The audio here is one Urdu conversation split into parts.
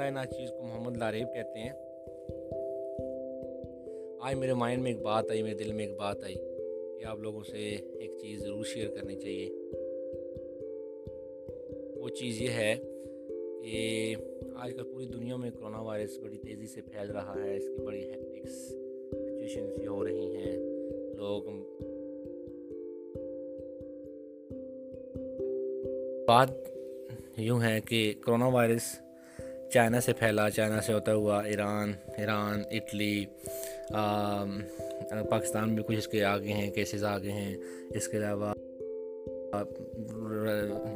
بندہ نا چیز کو محمد لاریب کہتے ہیں۔ آج میرے مائنڈ میں ایک بات آئی، میرے دل میں ایک بات آئی کہ آپ لوگوں سے ایک چیز ضرور شیئر کرنی چاہیے۔ وہ چیز یہ ہے کہ آج کل پوری دنیا میں کرونا وائرس بڑی تیزی سے پھیل رہا ہے، اس کی بڑی ہیکٹکس سچویشنز ہو رہی ہیں۔ لوگ بات یوں ہے کہ کرونا وائرس چائنا سے پھیلا، چائنا سے ہوتا ہوا ایران ایران، اٹلی پاکستان میں کچھ اس کے آگے ہیں کیسز آگے ہیں۔ اس کے علاوہ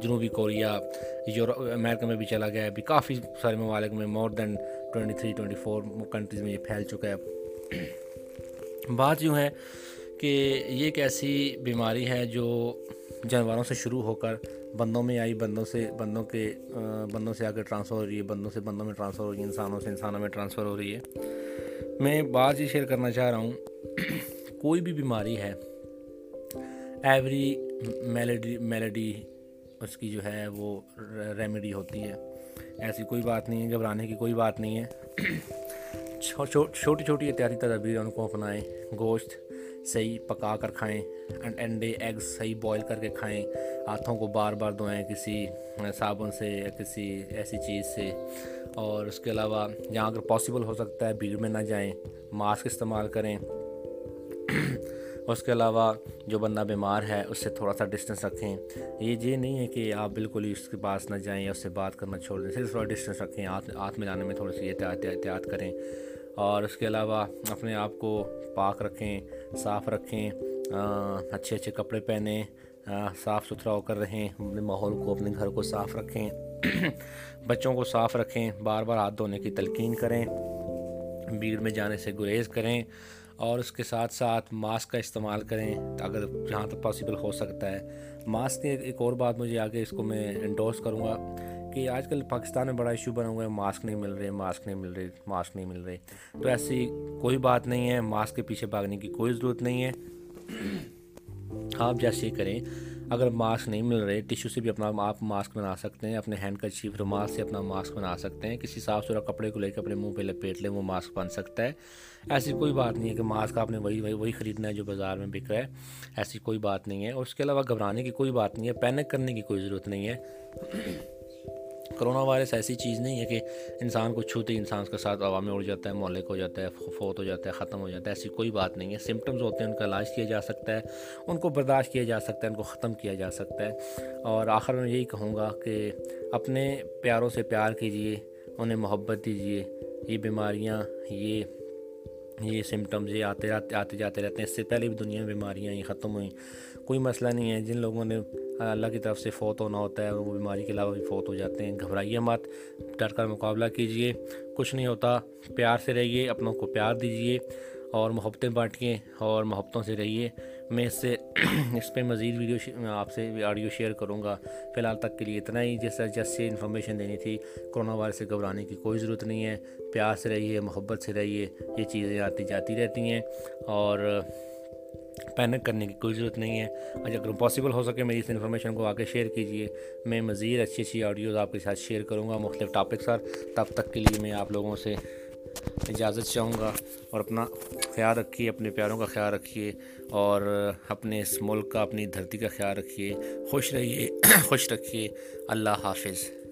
جنوبی کوریا یورپ امریکہ میں بھی چلا گیا ہے۔ ابھی کافی سارے ممالک میں more than twenty three twenty four countries میں یہ پھیل چکا ہے۔ بات یوں ہے کہ یہ ایک ایسی بیماری ہے جو جانوروں سے شروع ہو کر بندوں میں آئی، بندوں سے، بندوں کے بندوں سے آ کے ٹرانسفر ہو رہی ہے، بندوں سے بندوں میں ٹرانسفر ہو رہی ہے، انسانوں سے انسانوں میں ٹرانسفر ہو رہی ہے۔ میں بات یہ شیئر کرنا چاہ رہا ہوں، کوئی بھی بیماری ہے ایوری میلڈی میلڈی اس کی جو ہے وہ ریمیڈی ہوتی ہے۔ ایسی کوئی بات نہیں ہے، گھبرانے کی کوئی بات نہیں ہے۔ چھوٹی چھوٹی احتیاطی تدابیر ان کو اپنائیں، گوشت صحیح پکا کر کھائیں انڈے ایگز صحیح بوائل کر کے کھائیں۔ ہاتھوں کو بار بار دھوئیں کسی صابن سے یا کسی ایسی چیز سے۔ اور اس کے علاوہ جہاں اگر پاسبل ہو سکتا ہے بھیڑ میں نہ جائیں ماسک استعمال کریں۔ اس کے علاوہ جو بندہ بیمار ہے، اس سے تھوڑا سا ڈسٹینس رکھیں۔ یہ یہ نہیں ہے کہ آپ بالکل ہی اس کے پاس نہ جائیں یا اس سے بات کرنا چھوڑ دیں، صرف تھوڑا ڈسٹینس رکھیں، ہاتھ ہاتھ میں جانے میں تھوڑی سی احتیاط احتیاط کریں۔ اور اس کے علاوہ اپنے آپ کو پاک رکھیں۔ صاف رکھیں اچھے اچھے کپڑے پہنیں صاف ستھرا ہو کر رہیں، اپنے ماحول کو، اپنے گھر کو صاف رکھیں، بچوں کو صاف رکھیں، بار بار ہاتھ دھونے کی تلقین کریں، بھیڑ میں جانے سے گریز کریں، اور اس کے ساتھ ساتھ ماسک کا استعمال کریں، اگر جہاں تک پاسبل ہو سکتا ہے۔ ماسک کی ایک اور بات مجھے آگے اس کو میں انڈورس کروں گا۔ کہ آج کل پاکستان میں بڑا ایشو بنا ہوا ہے ماسک نہیں مل رہے ماسک نہیں مل رہے ماسک نہیں مل رہے۔ تو ایسی کوئی بات نہیں ہے ماسک کے پیچھے بھاگنے کی کوئی ضرورت نہیں ہے۔ آپ جیسے کریں، اگر ماسک نہیں مل رہے ٹیشو سے بھی اپنا آپ ماسک بنا سکتے ہیں، اپنے ہینڈ کا چیف رومال سے اپنا ماسک بنا سکتے ہیں۔ کسی صاف ستھرا کپڑے کو لے کے اپنے منہ پہ لپیٹ لیں، وہ ماسک بن سکتا ہے۔ ایسی کوئی بات نہیں ہے کہ ماسک آپ نے وہی وہی وہی خریدنا ہے جو بازار میں بک رہا ہے۔ ایسی کوئی بات نہیں ہے۔ اور اس کے علاوہ گھبرانے کی کوئی بات نہیں ہے پینک کرنے کی کوئی ضرورت نہیں ہے۔ کرونا وائرس ایسی چیز نہیں ہے کہ انسان کو چھوتے ہی انسان کے ساتھ عوام میں اڑ جاتا ہے محلے کو ہو جاتا ہے فوت ہو جاتا ہے، ختم ہو جاتا ہے، ایسی کوئی بات نہیں ہے۔ سمٹمز ہوتے ہیں، ان کا علاج کیا جا سکتا ہے، ان کو برداشت کیا جا سکتا ہے، ان کو ختم کیا جا سکتا ہے۔ اور آخر میں یہی کہوں گا کہ اپنے پیاروں سے پیار کیجیے انہیں محبت دیجیے یہ بیماریاں، یہ یہ سمٹمز یہ آتے آتے آتے جاتے رہتے ہیں۔ اس سے پہلے بھی دنیا میں بیماریاں یہ ختم ہوئیں۔ کوئی مسئلہ نہیں ہے۔ جن لوگوں نے ہاں، اللہ کی طرف سے فوت ہونا ہوتا ہے، وہ بیماری کے علاوہ بھی فوت ہو جاتے ہیں، گھبرائیے مت، ڈر کر مقابلہ کیجیے کچھ نہیں ہوتا، پیار سے رہیے، اپنوں کو پیار دیجیے اور محبتیں بانٹیے، اور محبتوں سے رہیے۔ میں اس سے اس پہ مزید ویڈیو آپ سے آڈیو شیئر کروں گا۔ فی الحال تک کے لیے اتنا ہی، جیسا جیسے انفارمیشن دینی تھی، کرونا وائرس سے گھبرانے کی کوئی ضرورت نہیں ہے۔ پیار سے رہیے، محبت سے رہیے، یہ چیزیں آتی جاتی رہتی ہیں۔ اور پینک کرنے کی کوئی ضرورت نہیں ہے۔ اچھا اگر پاسبل ہو سکے میری اس انفارمیشن کو آگے شیئر کیجیے میں مزید اچھی اچھی آڈیوز آپ کے ساتھ شیئر کروں گا مختلف ٹاپکس پر۔ تب تک کے لیے میں آپ لوگوں سے اجازت چاہوں گا۔ اور اپنا خیال رکھیے، اپنے پیاروں کا خیال رکھیے۔ اور اپنے اس ملک کا، اپنی دھرتی کا خیال رکھیے۔ خوش رہیے، خوش رکھیے۔ اللہ حافظ۔